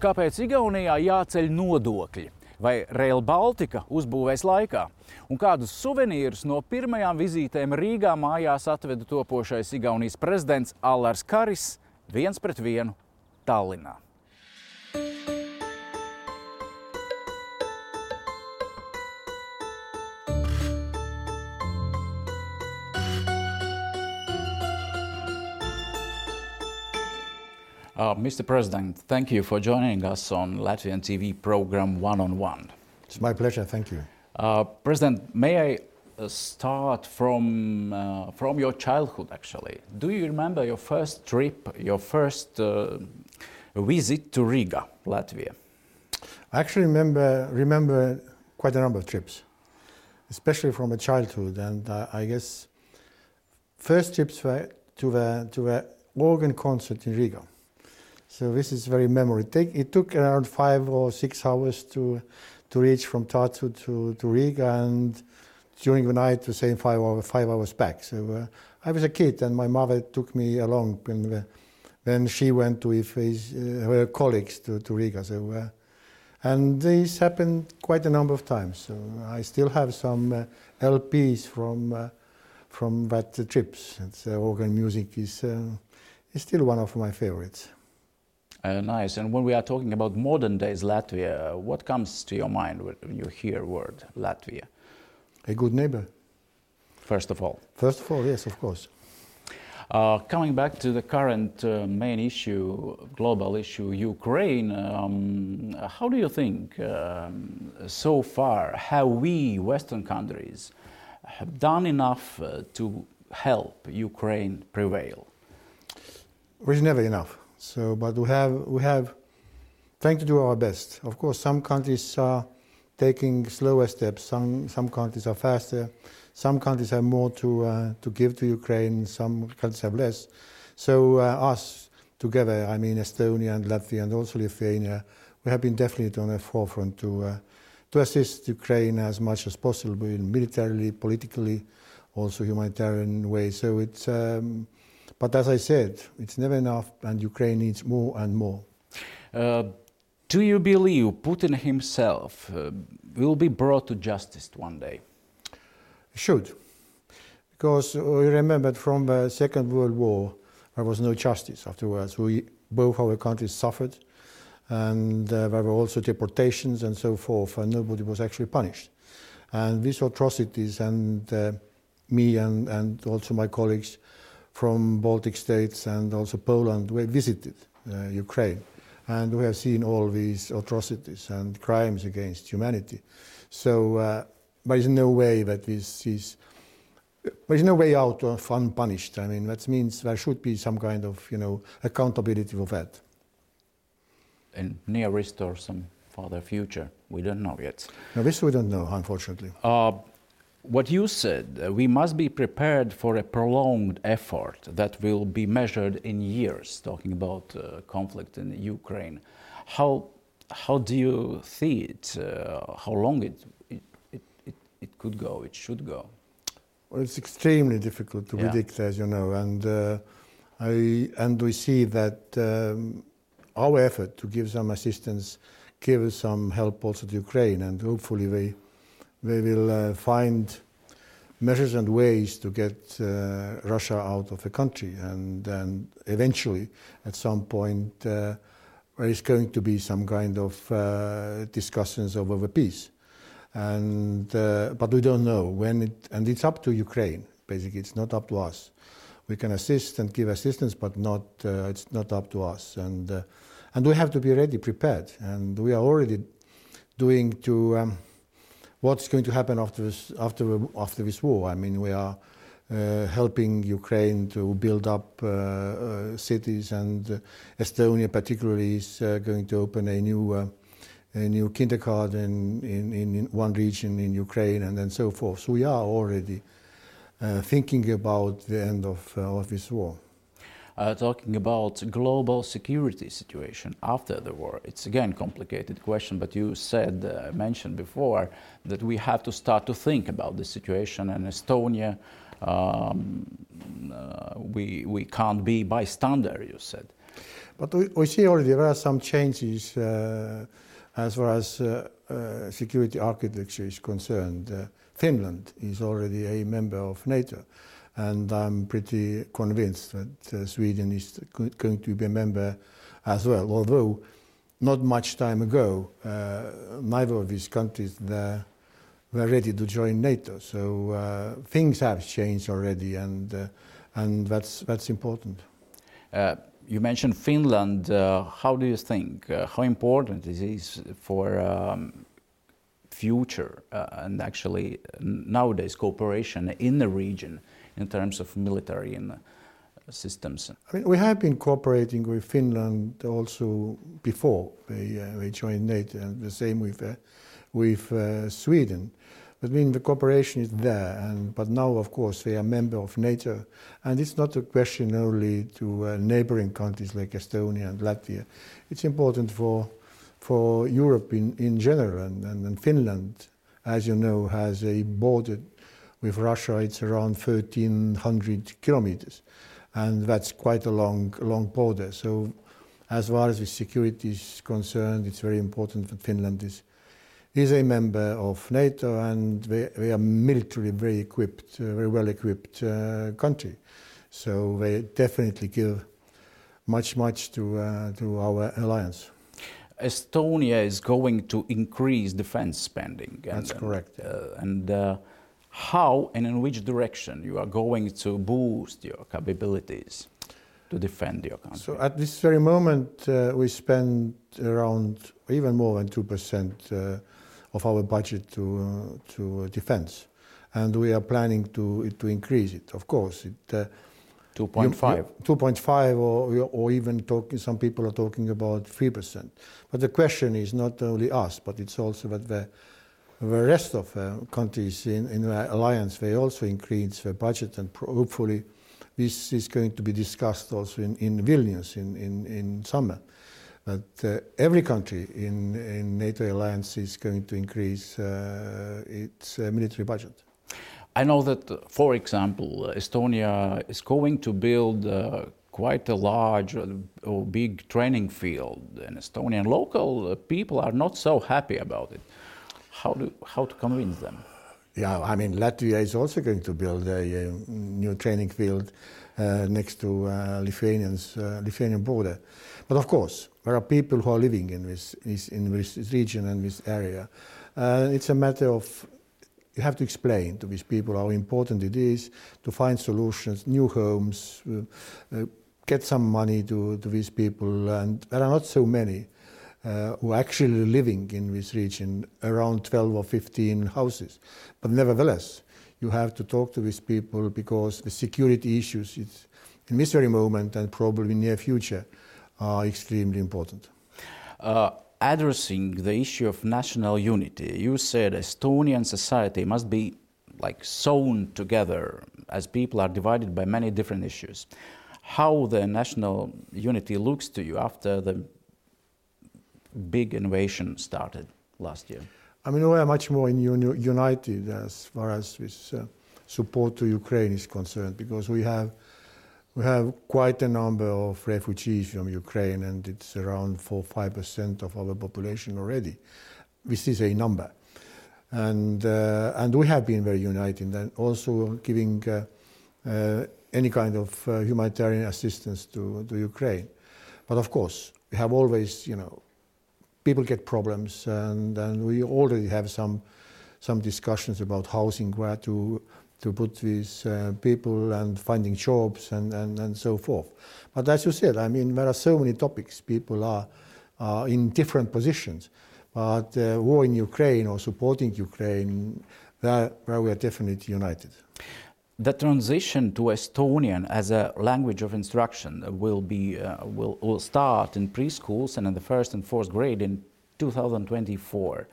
Kāpēc Igaunijā jāceļ nodokļi? Vai Rail Baltica uzbūvēs laikā? Un kādus suvenīrus no pirmajām vizītēm Rīgā mājās atveda topošais Igaunijas prezidents Allars Karis viens pret vienu Tallinā? Uh, Mr. President, thank you for joining us on Latvian TV program One on One. It's my pleasure, thank you. Uh, President, may I uh, start from, uh, from your childhood actually? Do you remember your first trip, your first uh, visit to Riga, Latvia? I actually remember, remember quite a number of trips, especially from a childhood. And I guess first trips were to the, to the organ concert in Riga. So this is very memory. Take, it took around five or six hours to, to reach from Tartu to, to Riga and during the night the same five, five hours back. So uh, I was a kid and my mother took me along when, the, when she went with his, uh, her colleagues to, to Riga. So, uh, and this happened quite a number of times. So I still have some uh, LPs from, uh, from that uh, trips. Organ music is, is still one of my favorites. Uh, nice. And when we are talking about modern days Latvia, what comes to your mind when you hear word Latvia? A good neighbor. First of all. First of all, yes, of course. Uh, coming back to the current uh, main issue, global issue, Ukraine, um, how do you think um, so far have we, Western countries, have done enough uh, to help Ukraine prevail? There's never enough. So, but we have we have trying to do our best. Of course, some countries are taking slower steps. Some some countries are faster. Some countries have more to uh, to give to Ukraine. Some countries have less. So uh, us together, I mean Estonia and Latvia and also Lithuania, we have been definitely on the forefront to uh, to assist Ukraine as much as possible in militarily, politically, also humanitarian way. So it's. Um, but as I said, it's never enough, and Ukraine needs more and more. Uh, do you believe Putin himself uh, will be brought to justice one day? Should. Because we remember from the Second World War, there was no justice afterwards. We, both our countries suffered, and uh, there were also deportations and so forth, and nobody was actually punished. And these atrocities, and uh, me and, and also my colleagues, from Baltic states and also Poland, we visited uh, Ukraine. And we have seen all these atrocities and crimes against humanity. So uh, there is no way that this is, there is no way out of unpunished. I mean, that means there should be some kind of, you know, accountability for that. In nearest or some further future, we don't know yet. No, this we don't know, unfortunately. Uh, what you said, uh, we must be prepared for a prolonged effort that will be measured in years, talking about uh, conflict in Ukraine. How, how do you see it? Uh, how long it, it, it, it, it could go, it should go? Well, it's extremely difficult to yeah. predict, as you know, and, uh, I, and we see that um, our effort to give some assistance gives some help also to Ukraine, and hopefully they they will uh, find measures and ways to get uh, Russia out of the country. And then eventually, at some point, uh, there is going to be some kind of discussions over the peace. And, but we don't know when it, and it's up to Ukraine, basically, it's not up to us. We can assist and give assistance, but not, it's not up to us. And, and we have to be ready, prepared. And we are already doing to um, what's going to happen after this, after, after this war. I mean, we are uh, helping Ukraine to build up uh, uh, cities, and uh, Estonia, particularly, is uh, going to open a new, uh, a new kindergarten in, in, in, one region in Ukraine, and then so forth. So we are already thinking about the end of, of this war uh, talking about global security situation after the war. It's again complicated question, but you said, uh, mentioned before, that we have to start to think about the situation in Estonia. Um, uh, we, we can't be bystander, you said. But we, we see already there are some changes uh, as far as uh, uh, security architecture is concerned. Finland is already a member of NATO, and I'm pretty convinced that uh, Sweden is going to be a member as well. Although not much time ago, uh, neither of these countries were ready to join NATO. So things have changed already, and and that's that's important. Uh, you mentioned Finland. Uh, how do you think? Uh, how important it is for um, future uh, and actually nowadays cooperation in the region in terms of military and uh, systems? I mean, we have been cooperating with Finland also before they, uh, they joined NATO, and the same with with Sweden. But I mean, the cooperation is there, and but now, of course, they are member of NATO, and it's not a question only to uh, neighboring countries like Estonia and Latvia. It's important for for Europe in, in general, and, and, and Finland, as you know, has a border with Russia. It's around 1,300 kilometers, and that's quite a long, long border. So, as far as the security is concerned, it's very important that Finland is is a member of NATO and they, they are militarily very equipped, uh, very well equipped uh, country. So they definitely give much, much to, uh, to our alliance. Estonia is going to increase defense spending. That's correct. Uh, and uh, how and in which direction you are going to boost your capabilities to defend your country? So at this very moment, uh, we spend around even more than 2% of our budget to, uh, to defense. And we are planning to, to increase it, of course. It, uh, 2.5. 2.5 or, or even talking, some people are talking about 3%. But the question is not only us, but it's also that the, the rest of uh, countries in, in the alliance, they also increase their budget and hopefully this is going to be discussed also in, in Vilnius in, in, in summer that uh, every country in, in NATO alliance is going to increase uh, its uh, military budget. I know that, for example, Estonia is going to build uh, quite a large or big training field and local people are not so happy about it. How, do, how to convince them? Yeah, I mean, Latvia is also going to build a, a new training field uh, next to uh, Lithuanian's, uh, Lithuanian border. But of course, there are people who are living in this, in this region and this area. Uh, it's a matter of you have to explain to these people how important it is to find solutions, new homes, uh, uh, get some money to, to these people. And there are not so many who are actually living in this region, around 12 or 15 houses. But nevertheless, you have to talk to these people because the security issues in this very moment and probably near future are extremely important. Uh, addressing the issue of national unity, you said Estonian society must be like sewn together as people are divided by many different issues. How the national unity looks to you after the big innovation started last year? I mean, we are much more united as far as this uh, support to Ukraine is concerned because we have we have quite a number of refugees from Ukraine, and it's around 4 5% of our population already. This is a number. And, uh, and we have been very united and also giving uh, uh, any kind of uh, humanitarian assistance to, to Ukraine. But of course, we have always, you know, people get problems, and, and we already have some, some discussions about housing, where to to put these uh, people and finding jobs and, and, and so forth. But as you said, I mean, there are so many topics. People are, are in different positions. But uh, war in Ukraine or supporting Ukraine, there, we are definitely united. The transition to Estonian as a language of instruction will, be, uh, will, will start in preschools and in the first and fourth grade in 2024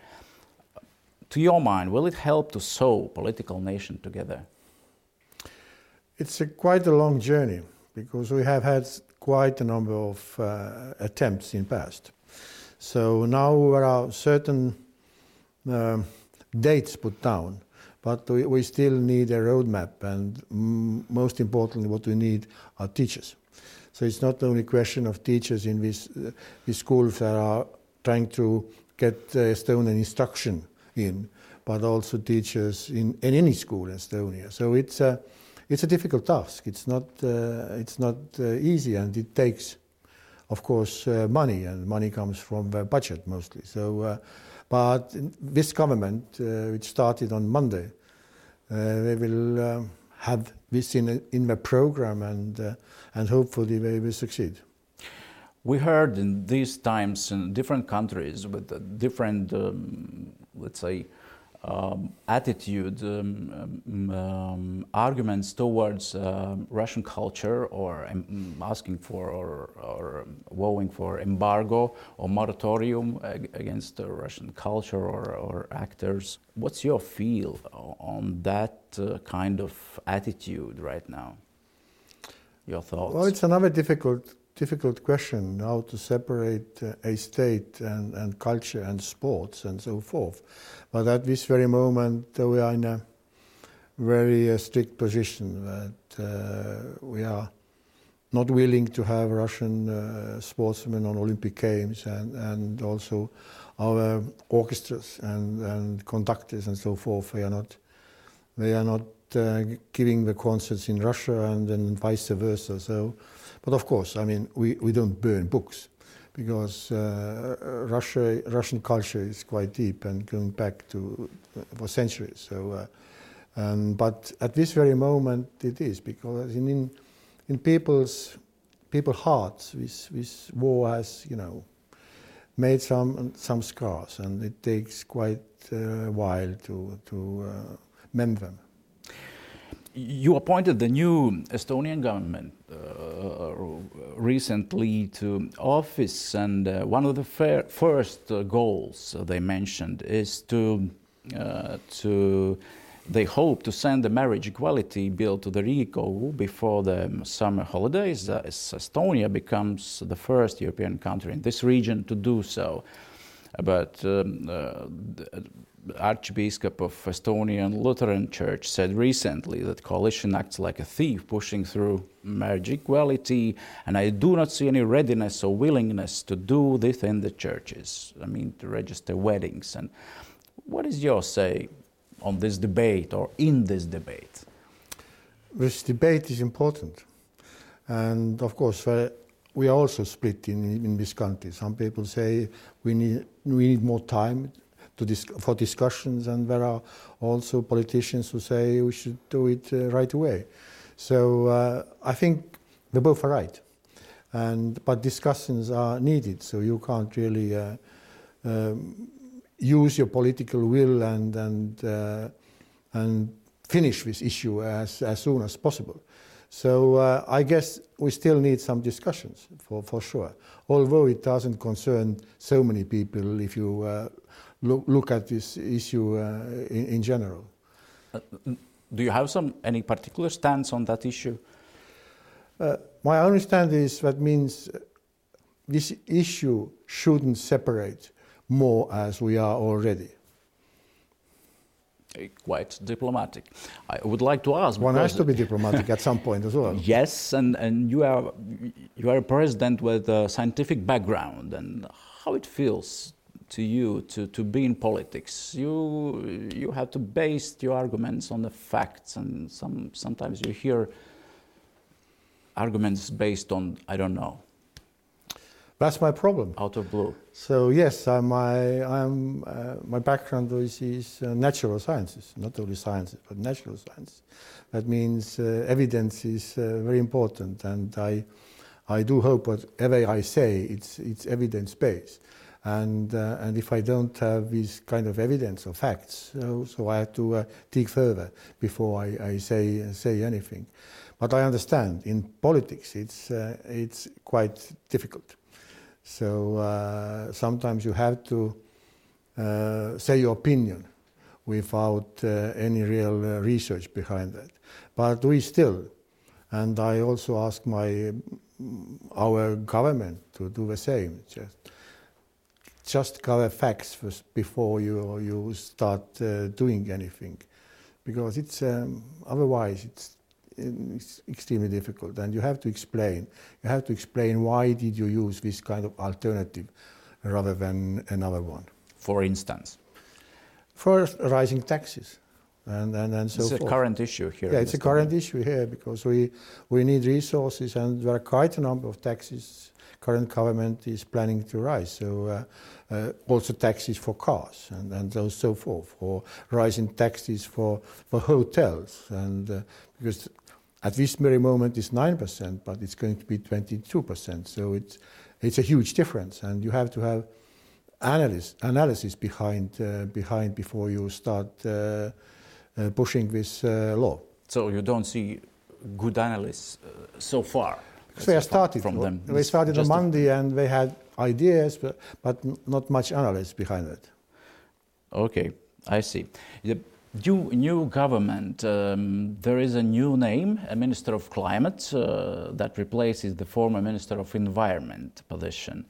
to your mind, will it help to sew political nation together? It's a quite a long journey because we have had quite a number of uh, attempts in past. So now there are certain uh, dates put down, but we, we, still need a roadmap, and most importantly, what we need are teachers. So it's not only a question of teachers in these, uh, schools that are trying to get uh, Estonian instruction in, but also teachers in, in any school in Estonia. So it's a, it's a difficult task. It's not, uh, it's not uh, easy and it takes, of course, uh, money and money comes from the budget mostly. So, uh, but this government, uh, which started on Monday, uh, they will um, have this in, in the program and, and hopefully they will succeed. We heard in these times in different countries with different, um, let's say, um, attitude, um, um, um, arguments towards uh, Russian culture, or um, asking for or, or vowing for embargo or moratorium against the Russian culture or, or, actors. What's your feel on that uh, kind of attitude right now? Your thoughts? Well, it's another difficult difficult question how to separate uh, a state and, and culture and sports and so forth. But at this very moment, uh, we are in a very uh, strict position that uh, we are not willing to have Russian uh, sportsmen on Olympic Games and, and also our orchestras and, and conductors and so forth. They are not, they are not uh, giving the concerts in Russia and then vice versa. So but of course, I mean, we, we don't burn books because uh, Russia, Russian culture is quite deep and going back to uh, for centuries. So, uh, um, but at this very moment, it is because in in, in people's people hearts, this this war has you know made some some scars, and it takes quite a while to to uh, mend them you appointed the new Estonian government uh, recently to office, and uh, one of the first uh, goals they mentioned is to uh, to they hope to send the marriage equality bill to the Riigikogu before the summer holidays, as Estonia becomes the first European country in this region to do so. But um, uh, Archbishop of Estonian Lutheran Church said recently that coalition acts like a thief pushing through marriage equality, and I do not see any readiness or willingness to do this in the churches. I mean, to register weddings. And what is your say on this debate or in this debate? This debate is important, and of course. Uh, we are also split in, in this country. Some people say we need, we need more time dis for discussions, and there are also politicians who say we should do it uh, right away. So uh, I think they both are right, and but discussions are needed. So you can't really uh, um, use your political will and and uh, and finish this issue as as soon as possible. So uh, I guess we still need some discussions for, for sure. Although it doesn't concern so many people if you uh, look, look at this issue uh, in, in, general. Uh, do you have some any particular stance on that issue? Uh, my understanding is that means this issue shouldn't separate more as we are already quite diplomatic. I would like to ask. One has to be diplomatic at some point as well. Yes, and, and you are you are a president with a scientific background, and how it feels to you to, to be in politics. You, you have to base your arguments on the facts, and some, sometimes you hear arguments based on, I don't know. That's my problem. Out of blue. So yes, uh, my I'm, uh, my background is, is uh, natural sciences, not only sciences but natural sciences. That means uh, evidence is uh, very important, and I I do hope whatever I say, it's it's evidence based. And, uh, and if I don't have this kind of evidence or facts, so, so I have to uh, dig further before I, I say, say anything. But I understand in politics it's, uh, it's quite difficult. So uh, sometimes you have to uh, say your opinion without uh, any real research behind that. But we still, and I also ask my our government to do the same. Just just cover facts first before you you start uh, doing anything, because it's um, otherwise it's it's extremely difficult, and you have to explain. You have to explain why did you use this kind of alternative rather than another one. For instance, first rising taxes. And, and, and so it's forth. a current issue here. Yeah, it's a current issue here because we, we need resources and there are quite a number of taxes current government is planning to rise. So uh, uh, also taxes for cars and, and so forth, or rising taxes for, for hotels. And uh, because at this very moment it's 9%, but it's going to be 22%. So it's, it's a huge difference. And you have to have analysis, analysis behind, uh, behind before you start uh, uh, pushing this law. So you don't see good analysis so far? So they started from them. They started on Monday and they had ideas, but, but not much analysis behind it. Okay, I see. The new, new government, um, there is a new name, a Minister of Climate, uh, that replaces the former Minister of Environment position.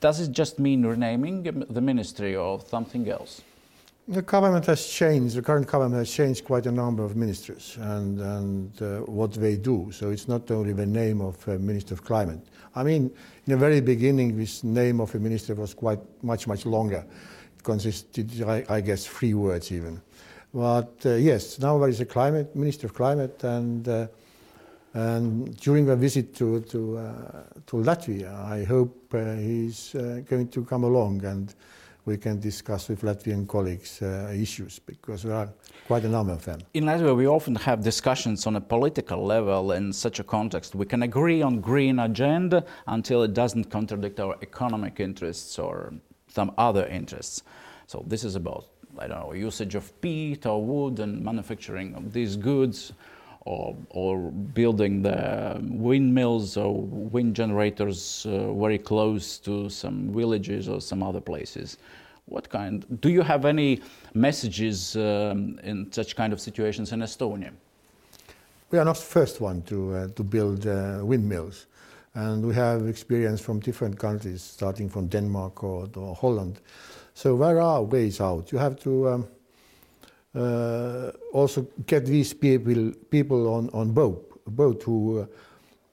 Does it just mean renaming the ministry or something else? The government has changed, the current government has changed quite a number of ministers and, and uh, what they do. So it's not only the name of uh, Minister of Climate. I mean, in the very beginning, this name of a minister was quite much, much longer. It consisted, I, I guess, three words even. But uh, yes, now there is a climate, Minister of Climate, and, uh, and during the visit to, to, uh, to Latvia, I hope uh, he's going to come along and we can discuss with Latvian colleagues uh, issues because there are quite a number of them. In Latvia, we often have discussions on a political level in such a context. We can agree on green agenda until it doesn't contradict our economic interests or some other interests. So this is about I don't know usage of peat or wood and manufacturing of these goods. Or, or, building the windmills or wind generators uh, very close to some villages or some other places. What kind? Do you have any messages um, in such kind of situations in Estonia? We are not the first one to, uh, to build uh, windmills. And we have experience from different countries, starting from Denmark or, or Holland. So there are ways out. You have to um, also get these people, people on, on boat, boat who, uh,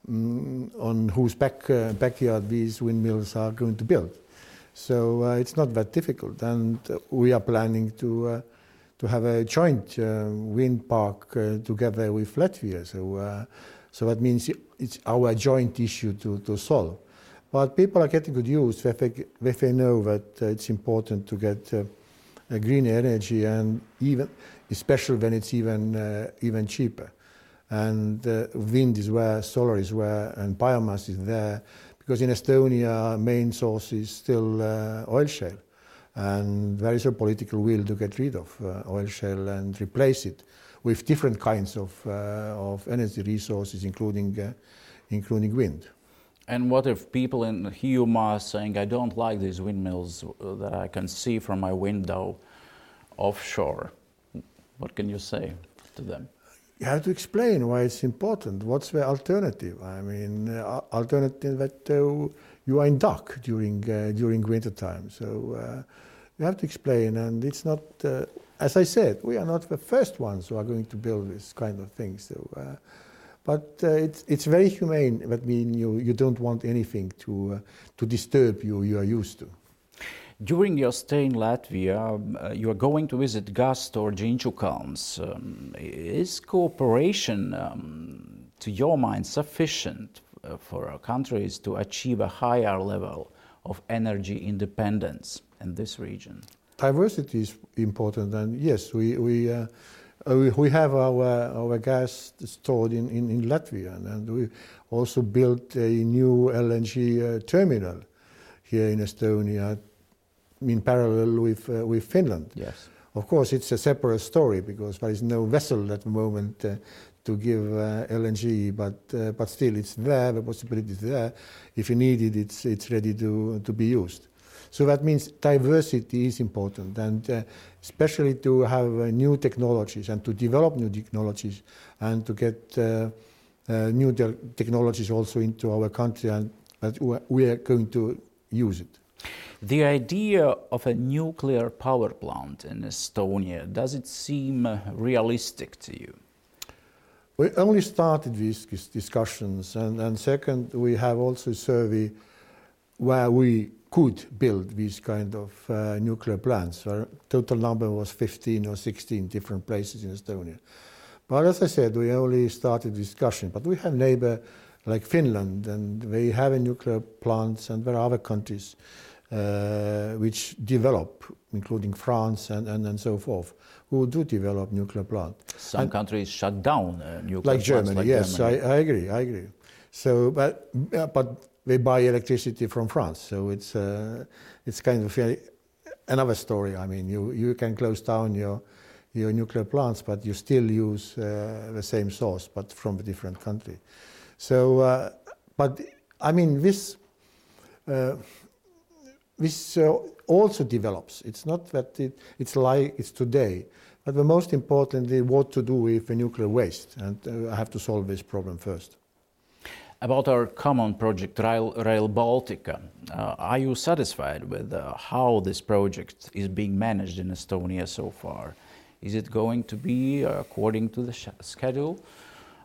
mm, on whose back, uh, backyard these windmills are going to build. So uh, it's not that difficult, and we are planning to uh, to have a joint uh, wind park together with Latvia. So so that means it's our joint issue to, to solve. But people are getting good use if they, if they know that it's important to get green energy and even especially when it's even uh, even cheaper. And uh, wind is where, solar is where, and biomass is there because in Estonia, main source is still uh, oil shale. And there is a political will to get rid of oil shale and replace it with different kinds of, of energy resources, including, including wind. And what if people in Hiiumaa are saying, I don't like these windmills uh, that I can see from my window offshore? What can you say to them? you have to explain why it's important. What's the alternative? I mean, uh, alternative that uh, you are in dock during uh, during winter time. So uh, you have to explain, and it's not. Uh, as I said, we are not the first ones who are going to build this kind of thing. So, uh, but it's it's very humane. That means you you don't want anything to to disturb you. You are used to. During your stay in Latvia, uh, you are going to visit gas storage Inčukalns. Um, is cooperation, um, to your mind, sufficient uh, for our countries to achieve a higher level of energy independence in this region? Diversity is important, and yes, we, we, uh, we, we, have our, our gas stored in, in, in Latvia, and we also built a new LNG uh, terminal here in Estonia in parallel with, uh, with Finland. Yes. Of course, it's a separate story because there is no vessel at the moment uh, to give uh, LNG, but uh, but still, it's there. The possibility is there. If you need it, it's it's ready to to be used. So that means diversity is important, and uh, especially to have uh, new technologies and to develop new technologies and to get new te technologies also into our country, and that we are going to use it. The idea of a nuclear power plant in Estonia, does it seem uh, realistic to you? We only started these discussions, and, and second, we have also a survey where we could build these kind of uh, nuclear plants. Our total number was 15 or 16 different places in Estonia. But as I said, we only started discussion. But we have neighbor like Finland, and they have a nuclear plants, and there are other countries uh, which develop, including France and, and, and so forth, who do develop nuclear plants. Some and countries shut down uh, nuclear like plants. Germany, like yes, Germany. I, I agree, I agree. So, but, but they buy electricity from France, so it's, uh, it's kind of another story. I mean, you, you can close down your, your nuclear plants, but you still use uh, the same source, but from a different country. So, uh, but I mean, this uh, this uh, also develops. It's not that it, it's like it's today, but the most important importantly, what to do with the nuclear waste, and uh, I have to solve this problem first. About our common project, Rail, Rail Baltica, uh, are you satisfied with uh, how this project is being managed in Estonia so far? Is it going to be according to the schedule?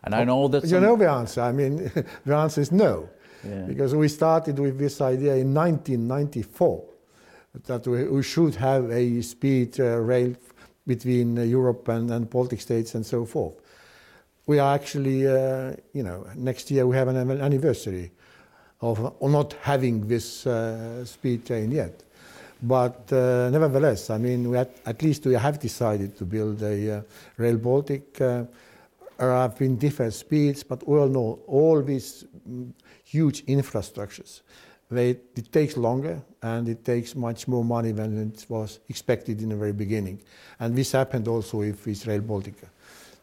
And I know that. You know the answer. I mean, the answer is no. Yeah. Because we started with this idea in 1994 that we, we should have a speed uh, rail between uh, Europe and, and Baltic states and so forth. We are actually, uh, you know, next year we have an anniversary of not having this uh, speed train yet. But uh, nevertheless, I mean, we at least we have decided to build a uh, Rail Baltic there have been different speeds, but we all know all these mm, huge infrastructures. They, it takes longer and it takes much more money than it was expected in the very beginning. And this happened also with this Rail Baltica.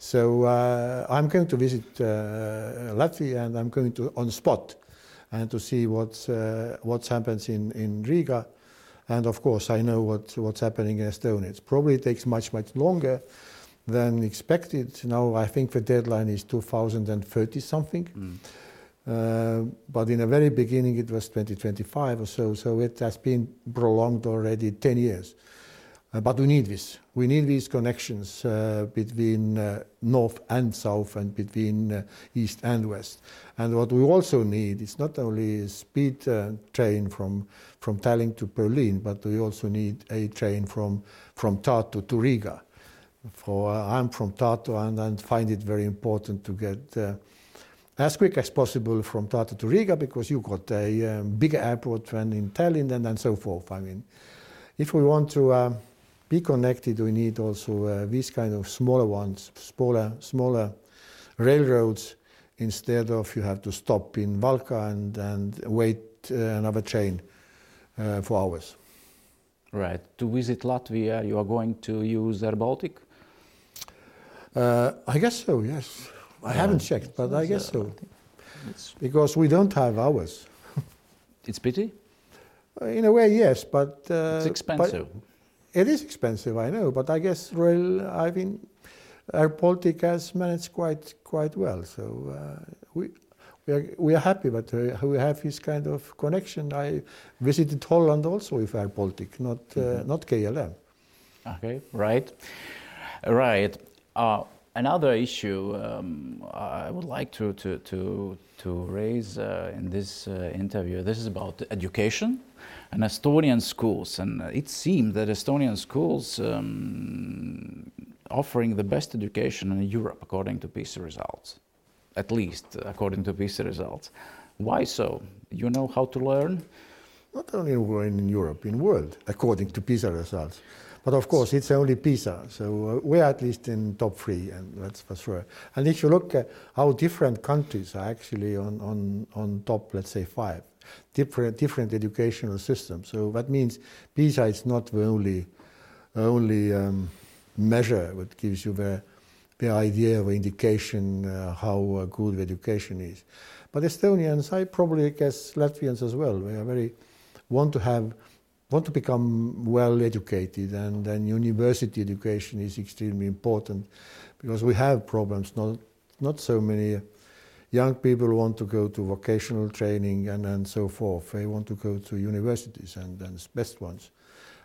So uh, I'm going to visit uh, Latvia and I'm going to on spot and to see what's uh, what's happens in, in Riga. And of course, I know what, what's happening in Estonia. It probably takes much, much longer than expected. Now I think the deadline is 2030 something. Mm. Uh, but in the very beginning it was 2025 or so, so it has been prolonged already 10 years. Uh, but we need this. We need these connections uh, between uh, north and south and between east and west. And what we also need is not only a speed train from, Tallinn to Berlin, but we also need a train from, Tartu to Riga for I'm from Tartu and I find it very important to get as quick as possible from Tartu to Riga because you've got a um, bigger airport than in Tallinn and, and so forth. I mean, if we want to uh, be connected, we need also uh, these kind of smaller ones, smaller, smaller railroads instead of you have to stop in Valka and, and wait uh, another train uh, for hours. Right. To visit Latvia, you are going to use Air Baltic? Uh, I guess so, yes. I haven't checked, but I guess so. Because we don't have ours. it's pity? Uh, in a way, yes, but. Uh, it's expensive. But it is expensive, I know, but I guess Rail, I mean, Air Baltic has managed quite quite well. So uh, we. We are, we are happy that uh, we have this kind of connection. I visited Holland also with Air Baltic, not mm -hmm. not KLM. Okay, right, right. Another issue um, I would like to, to, to, to raise uh, in this uh, interview, this is about education and Estonian schools. And it seems that Estonian schools um, offering the best education in Europe according to PISA results, at least according to PISA results. Why so? You know how to learn? Not only in Europe, in world, according to PISA results. But of course, it's only PISA, so uh, we're at least in top three, and that's for sure. And if you look at how different countries are actually on, on, on top, let's say five, different, different educational systems. So that means PISA is not the only, only um, measure that gives you the, the idea or indication uh, how uh, good the education is. But Estonians, I probably guess Latvians as well, they are very want to have want to become well educated and then university education is extremely important because we have problems. Not not so many young people want to go to vocational training and, and so forth. They want to go to universities and, and best ones.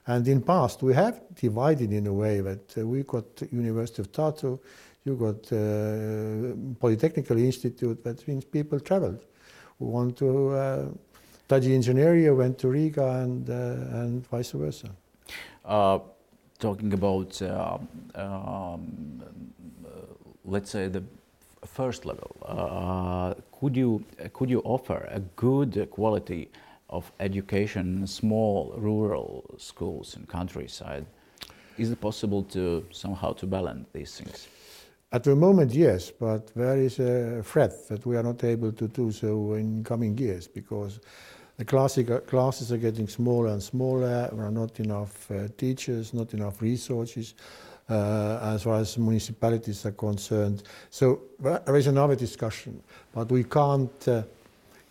And in past we have divided in a way that uh, we got university of tartu You got uh, Polytechnical Institute, that means people traveled who want to uh, study engineering went to Riga and, uh, and vice versa. Uh, talking about, uh, um, let's say, the first level, uh, could you could you offer a good quality of education in small rural schools in countryside? Is it possible to somehow to balance these things? At the moment, yes, but there is a threat that we are not able to do so in coming years because the classic, classes are getting smaller and smaller. There are not enough uh, teachers, not enough resources. Uh, as far as municipalities are concerned. So there is another discussion, but we can't uh,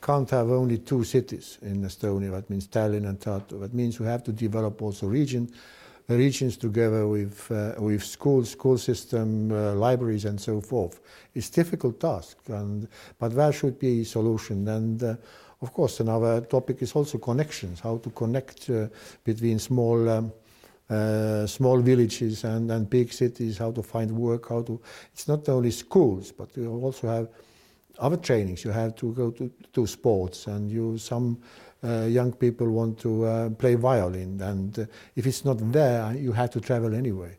can't have only two cities in Estonia. That means Tallinn and Tartu. That means we have to develop also region, regions together with uh, with schools, school system, uh, libraries, and so forth. It's difficult task, and but there should be a solution. And uh, of course, another topic is also connections. How to connect uh, between small. Um, uh, small villages and, and big cities, how to find work, how to. It's not only schools, but you also have other trainings. You have to go to, to sports, and you some young people want to uh, play violin, and uh, if it's not there, you have to travel anyway.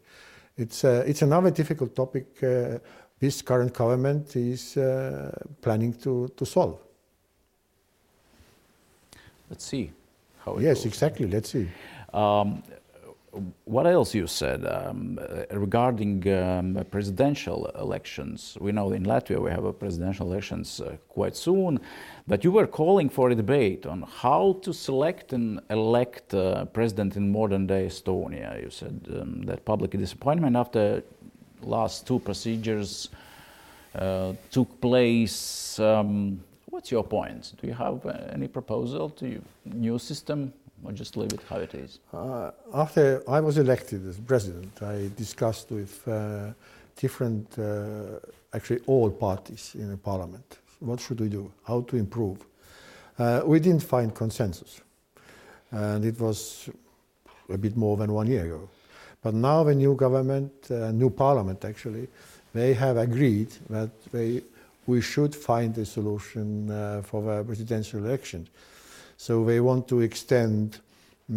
It's uh, it's another difficult topic. Uh, this current government is planning to to solve. Let's see how. yes, goes. exactly. Let's see. Um, what else you said um, regarding um, presidential elections? We know in Latvia we have a presidential elections uh, quite soon, but you were calling for a debate on how to select and elect uh, president in modern day Estonia. You said um, that public disappointment after last two procedures uh, took place. Um, what's your point? Do you have uh, any proposal to new system? Or just leave it how it is? Uh, after I was elected as president, I discussed with uh, different, uh, actually all parties in the parliament, what should we do, how to improve. Uh, we didn't find consensus, and it was a bit more than one year ago. But now the new government, uh, new parliament actually, they have agreed that they, we should find a solution uh, for the presidential elections. So they want to extend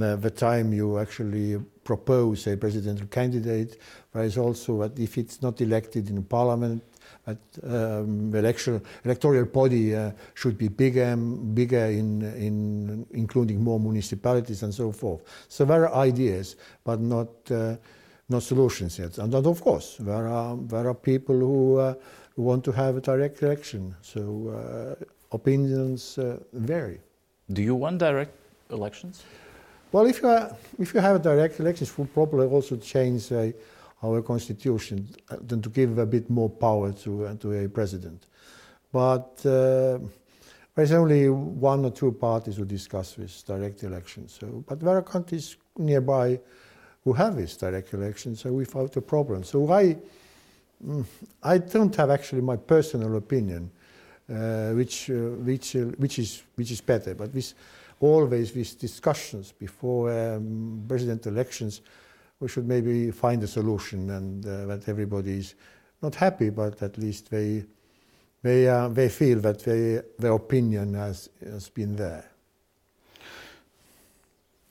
uh, the time you actually propose a presidential candidate. There is also that if it's not elected in parliament, that um, the election, electoral body uh, should be bigger, bigger in, in including more municipalities and so forth. So there are ideas, but not uh, not solutions yet. And, of course, there are there are people who, uh, who want to have a direct election. So uh, opinions uh, vary. Do you want direct elections? Well, if you, are, if you have direct elections, would probably also change uh, our constitution uh, than to give a bit more power to, uh, to a president. But uh, there's only one or two parties who discuss this direct elections. So, but there are countries nearby who have this direct election, so without a problem. So I, mm, I don't have actually my personal opinion which, uh, which, uh, which, is, which is better. But this, always with discussions before um, president elections, we should maybe find a solution and uh, that everybody is not happy, but at least they, they, uh, they feel that they, their opinion has, been there.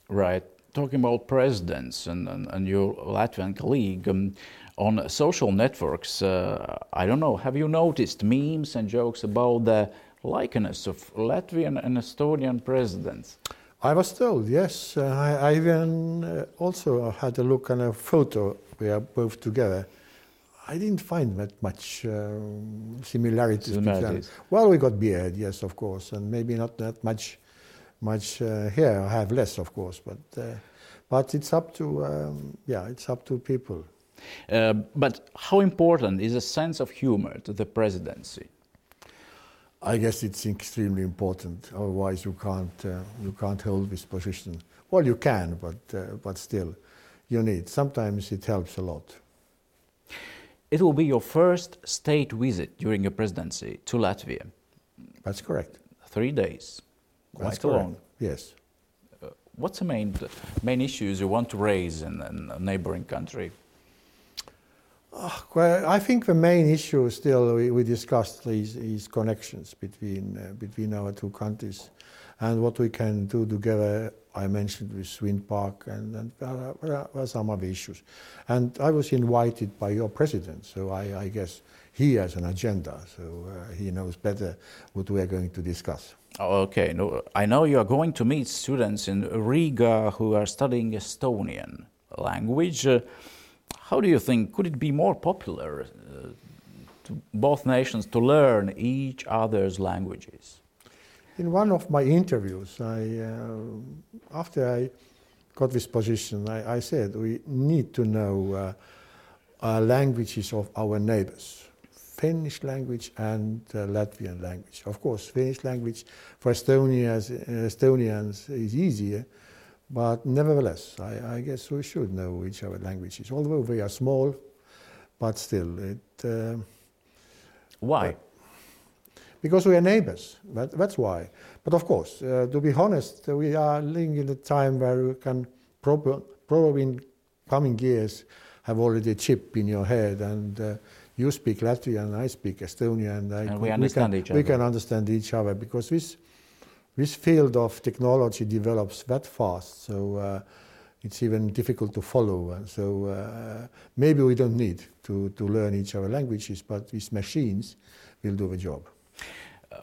Right. Talking about presidents and your Latvian colleague, um, on social networks, uh, I don't know, have you noticed memes and jokes about the likeness of Latvian and Estonian presidents? I was told, yes. Uh, I, I, even uh, also had a look on a photo. We are both together. I didn't find that much uh, similarities. similarities. Well, we got beard, yes, of course, and maybe not that much, much uh, hair. I have less, of course, but uh, but it's up to um, yeah, it's up to people. Uh, but how important is a sense of humor to the presidency? I guess it's extremely important. Otherwise, you can't uh, you can't hold this position. Well, you can, but uh, but still, you need. Sometimes it helps a lot. It will be your first state visit during your presidency to Latvia. That's correct. Three days. Quite That's long. Yes. Uh, what's the main main issues you want to raise in, in a neighboring country? Well, I think the main issue still we, we discussed is, is connections between uh, between our two countries and what we can do together. I mentioned with Wind Park and, and uh, uh, some other issues. And I was invited by your president, so I, I guess he has an agenda, so uh, he knows better what we are going to discuss. Oh, okay, no, I know you are going to meet students in Riga who are studying Estonian language. How do you think could it be more popular uh, to both nations to learn each other's languages? In one of my interviews, I, uh, after I got this position, I, I, said we need to know uh, languages of our neighbors. Finnish language and uh, Latvian language. Of course, Finnish language for Estonians, Estonians is easier, but nevertheless, I, I, guess we should know each other languages, although we are small, but still it. Uh, why? because we are neighbors. That, that's why. But of course, uh, to be honest, we are living in a time where we can prob- probably in coming years have already a chip in your head and uh, you speak Latvian, I speak Estonian, and, and we understand we can, each other. We can understand each other because this this field of technology develops that fast, so uh, it's even difficult to follow. And so uh, maybe we don't need to, to learn each other languages, but these machines will do the job. Uh,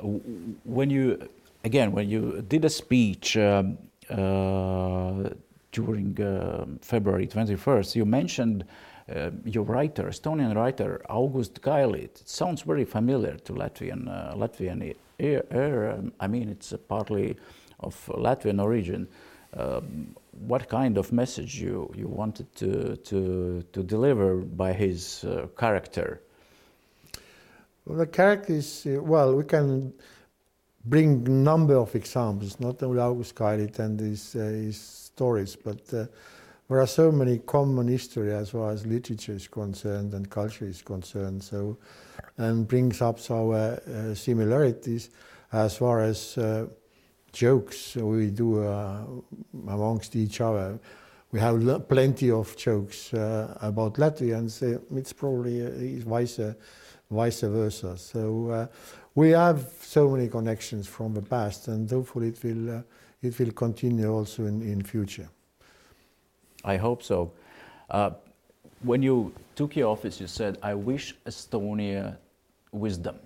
when you, again, when you did a speech um, uh, during uh, February 21st, you mentioned uh, your writer, Estonian writer August Gailit. It sounds very familiar to Latvian uh, Latvian. Um, I mean, it's partly of Latvian origin. Um, what kind of message you, you wanted to, to, to deliver by his uh, character? Well, the character is, uh, well, we can bring number of examples, not only August Gailit and his, uh, his stories, but uh, there are so many common history as far as literature is concerned and culture is concerned. So, and brings up our uh, similarities as far as uh, jokes we do uh, amongst each other. We have plenty of jokes uh, about Latvians. It's probably uh, vice, vice versa. So uh, we have so many connections from the past, and hopefully it will it will continue also in in future. I hope so. Uh, when you took your office, you said, I wish Estonia wisdom.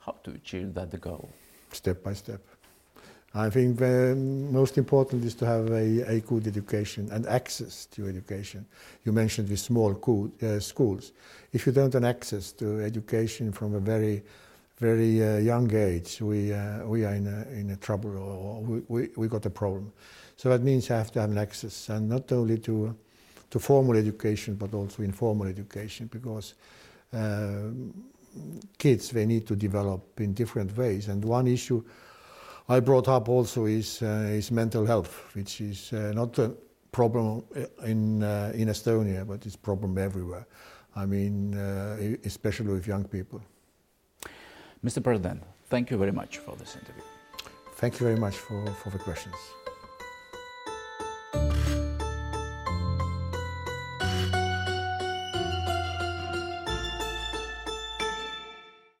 How to achieve that goal? Step by step. I think the most important is to have a, a good education and access to education. You mentioned the small uh, schools. If you don't have access to education from a very, very uh, young age, we, uh, we are in a, in a trouble or we, we, we got a problem. So that means you have to have an access, and not only to, to formal education, but also informal education, because uh, kids, they need to develop in different ways. And one issue I brought up also is, uh, is mental health, which is uh, not a problem in, uh, in Estonia, but it's a problem everywhere. I mean, uh, especially with young people. Mr. President, thank you very much for this interview. Thank you very much for, for the questions.